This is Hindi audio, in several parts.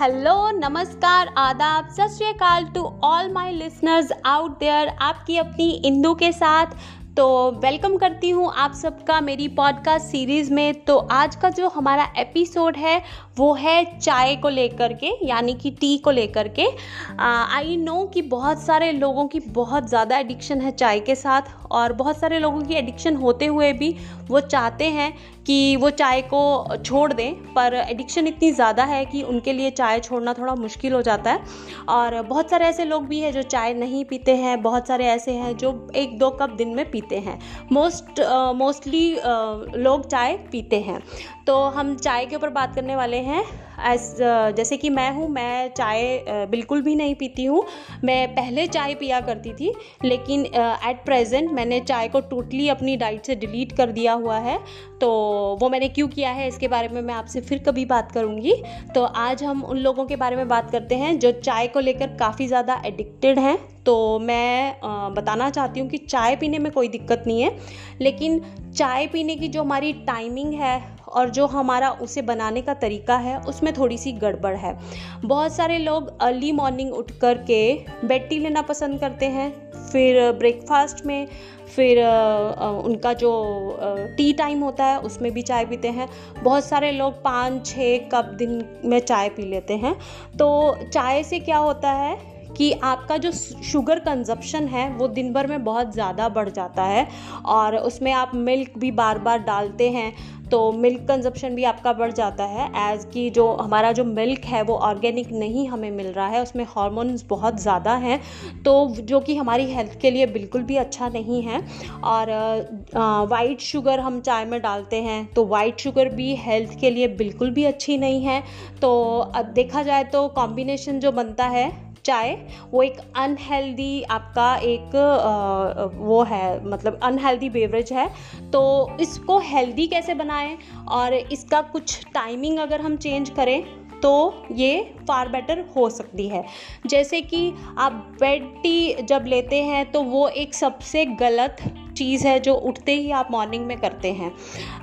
हेलो नमस्कार, आदाब, सत श्रीकाल to all my listeners out there आपकी अपनी इंदू के साथ। तो वेलकम करती हूँ आप सबका मेरी पॉडकास्ट सीरीज़ में। तो आज का जो हमारा एपिसोड है वो है चाय को लेकर के, यानी कि टी को लेकर के। आई नो कि बहुत सारे लोगों की बहुत ज़्यादा एडिक्शन है चाय के साथ, और बहुत सारे लोगों की एडिक्शन होते हुए भी वो चाहते हैं कि वो चाय को छोड़ दें, पर एडिक्शन इतनी ज़्यादा है कि उनके लिए चाय छोड़ना थोड़ा मुश्किल हो जाता है। और बहुत सारे ऐसे लोग भी हैं जो चाय नहीं पीते हैं, बहुत सारे ऐसे हैं जो एक दो कप दिन में पीते हैं। मोस्ट मोस्टली लोग चाय पीते हैं। तो हम चाय के ऊपर बात करने वाले हैं। एज जैसे कि मैं हूँ, मैं चाय बिल्कुल भी नहीं पीती हूँ। मैं पहले चाय पिया करती थी, लेकिन एट प्रेजेंट मैंने चाय को टोटली अपनी डाइट से डिलीट कर दिया हुआ है। तो वो मैंने क्यों किया है, इसके बारे में मैं आपसे फिर कभी बात करूँगी। तो आज हम उन लोगों के बारे में बात करते हैं, जो चाय को लेकर काफ़ी ज़्यादा एडिक्टेड हैं। तो मैं बताना चाहती हूँ कि चाय पीने में कोई दिक्कत नहीं है, लेकिन चाय पीने की जो हमारी टाइमिंग है और जो हमारा उसे बनाने का तरीका है, उसमें थोड़ी सी गड़बड़ है। बहुत सारे लोग अर्ली मॉर्निंग उठ कर के बेड टी लेना पसंद करते हैं, फिर ब्रेकफास्ट में, फिर उनका जो टी टाइम होता है, उसमें भी चाय पीते हैं। बहुत सारे लोग पाँच छः कप दिन में चाय पी लेते हैं। तो चाय से क्या होता है कि आपका जो शुगर कंजप्शन है, वो दिन भर में बहुत ज़्यादा बढ़ जाता है और उसमें आप मिल्क भी बार बार डालते हैं। तो मिल्क कंजप्शन भी आपका बढ़ जाता है एज़ कि जो हमारा जो मिल्क है वो ऑर्गेनिक नहीं हमें मिल रहा है, उसमें हार्मोन्स बहुत ज़्यादा हैं तो जो कि हमारी हेल्थ के लिए बिल्कुल भी अच्छा नहीं है। और वाइट शुगर हम चाय में डालते हैं तो वाइट शुगर भी हेल्थ के लिए बिल्कुल भी अच्छी नहीं है। तो देखा जाए तो कॉम्बिनेशन जो बनता है चाय वो एक अनहेल्दी आपका एक आ, वो है मतलब अनहेल्दी बेवरेज है तो इसको हेल्दी कैसे बनाएँ और इसका कुछ टाइमिंग अगर हम चेंज करें तो ये फार बेटर हो सकती है। जैसे कि आप बेड टी जब लेते हैं तो वो एक सबसे गलत चीज़ है जो उठते ही आप मॉर्निंग में करते हैं।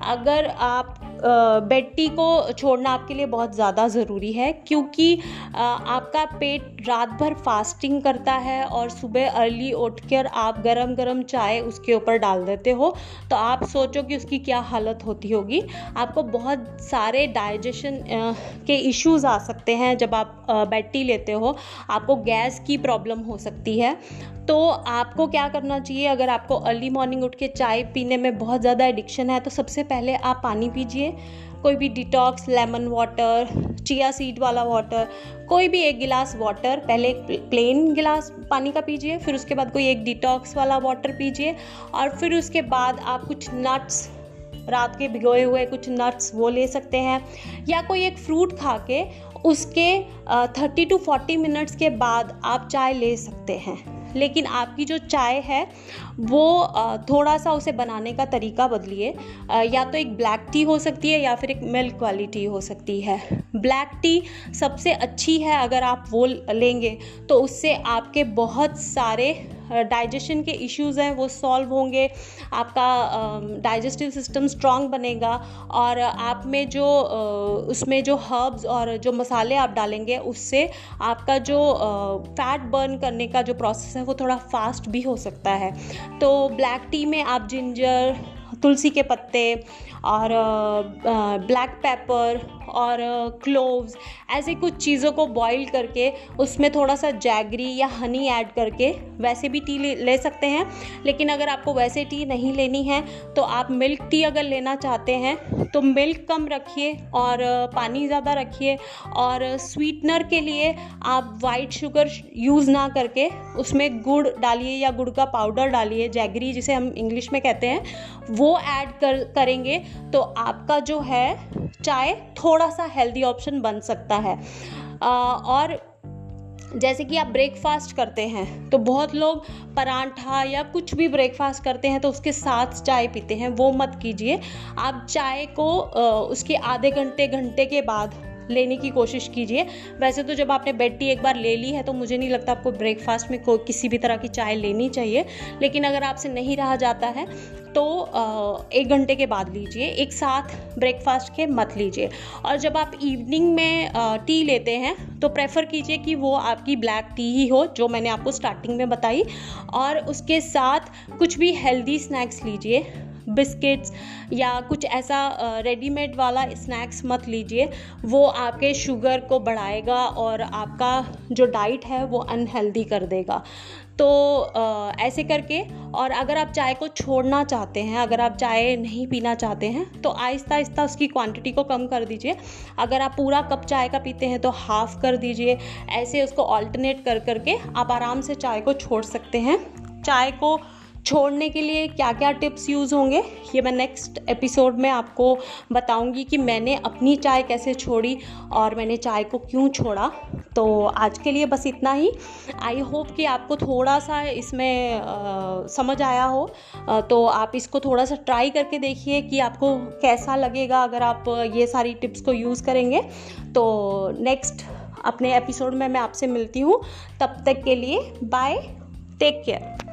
अगर आप बेड टी को छोड़ना आपके लिए बहुत ज़्यादा ज़रूरी है, क्योंकि आपका पेट रात भर फास्टिंग करता है और सुबह अर्ली उठकर आप गरम गरम चाय उसके ऊपर डाल देते हो तो आप सोचो कि उसकी क्या हालत होती होगी। आपको बहुत सारे डाइजेशन के इश्यूज़ आ सकते हैं जब आप बेड लेते हो, आपको गैस की प्रॉब्लम हो सकती है। तो आपको क्या करना चाहिए, अगर आपको अर्ली मॉर्निंग उठ के चाय पीने में बहुत ज़्यादा एडिक्शन है तो सबसे पहले आप पानी पीजिए कोई भी detox lemon water chia seed वाला वाटर कोई भी एक गिलास वाटर पहले एक प्लेन गिलास पानी का पीजिए, फिर उसके बाद कोई एक डिटॉक्स वाला वाटर पीजिए और फिर उसके बाद आप कुछ नट्स रात के भिगोए हुए कुछ नट्स वो ले सकते हैं या कोई एक फ्रूट खा के उसके थर्टी टू फोर्टी मिनट्स के बाद आप चाय ले सकते हैं। लेकिन आपकी जो चाय है, वो थोड़ा सा उसे बनाने का तरीका बदलिए। या तो एक ब्लैक टी हो सकती है या फिर एक मिल्क वाली टी हो सकती है। ब्लैक टी सबसे अच्छी है अगर आप वो लेंगे तो उससे आपके बहुत सारे डाइजेशन के इश्यूज़ हैं, वो सॉल्व होंगे। आपका डाइजेस्टिव सिस्टम स्ट्रांग बनेगा और आप में जो उसमें जो हर्ब्स और जो मसाले आप डालेंगे, उससे आपका जो फैट बर्न करने का जो प्रोसेस है, वो थोड़ा फास्ट भी हो सकता है। तो ब्लैक टी में आप जिंजर तुलसी के पत्ते और ब्लैक पेपर और क्लोव्स ऐसे कुछ चीज़ों को बॉईल करके, उसमें थोड़ा सा जैगरी या हनी ऐड करके, वैसे भी टी ले सकते हैं। लेकिन अगर आपको वैसे टी नहीं लेनी है तो आप मिल्क टी अगर लेना चाहते हैं तो मिल्क कम रखिए और पानी ज़्यादा रखिए। और स्वीटनर के लिए आप वाइट शुगर यूज़ ना करके, उसमें गुड़ डालिए या गुड़ का पाउडर डालिए जैगरी जिसे हम इंग्लिश में कहते हैं, वो ऐड कर, करेंगे। तो आपका जो है चाय थोड़ा सा हेल्दी ऑप्शन बन सकता है। और जैसे कि आप ब्रेकफास्ट करते हैं तो बहुत लोग परांठा या कुछ भी ब्रेकफास्ट करते हैं तो उसके साथ चाय पीते हैं, वो मत कीजिए। आप चाय को उसके आधे घंटे घंटे के बाद लेने की कोशिश कीजिए। वैसे तो जब आपने बेड टी एक बार ले ली है तो मुझे नहीं लगता आपको ब्रेकफास्ट में कोई किसी भी तरह की चाय लेनी चाहिए। लेकिन अगर आपसे नहीं रहा जाता है तो एक घंटे के बाद लीजिए। एक साथ ब्रेकफास्ट के मत लीजिए। और जब आप इवनिंग में टी लेते हैं तो प्रेफर कीजिए कि वो आपकी ब्लैक टी ही हो, जो मैंने आपको स्टार्टिंग में बताई। और उसके साथ कुछ भी हेल्दी स्नैक्स लीजिए। बिस्किट्स या कुछ ऐसा रेडीमेड वाला स्नैक्स मत लीजिए। वो आपके शुगर को बढ़ाएगा और आपका जो डाइट है वो अनहेल्दी कर देगा। तो आ, ऐसे करके और अगर आप चाय को छोड़ना चाहते हैं अगर आप चाय नहीं पीना चाहते हैं तो आहिस्ता आहिस्ता उसकी क्वांटिटी को कम कर दीजिए। अगर आप पूरा कप चाय का पीते हैं तो हाफ़ कर दीजिए। ऐसे उसको ऑल्टरनेट कर करके आप आराम से चाय को छोड़ सकते हैं। चाय को छोड़ने के लिए क्या क्या टिप्स यूज़ होंगे ये मैं नेक्स्ट एपिसोड में आपको बताऊँगी कि मैंने अपनी चाय कैसे छोड़ी और मैंने चाय को क्यों छोड़ा। तो आज के लिए बस इतना ही। आई होप कि आपको थोड़ा सा इसमें आ, समझ आया हो। आ, तो आप इसको थोड़ा सा ट्राई करके देखिए कि आपको कैसा लगेगा अगर आप ये सारी टिप्स को यूज़ करेंगे। तो नेक्स्ट अपने एपिसोड में मैं आपसे मिलती हूँ। तब तक के लिए बाय टेक केयर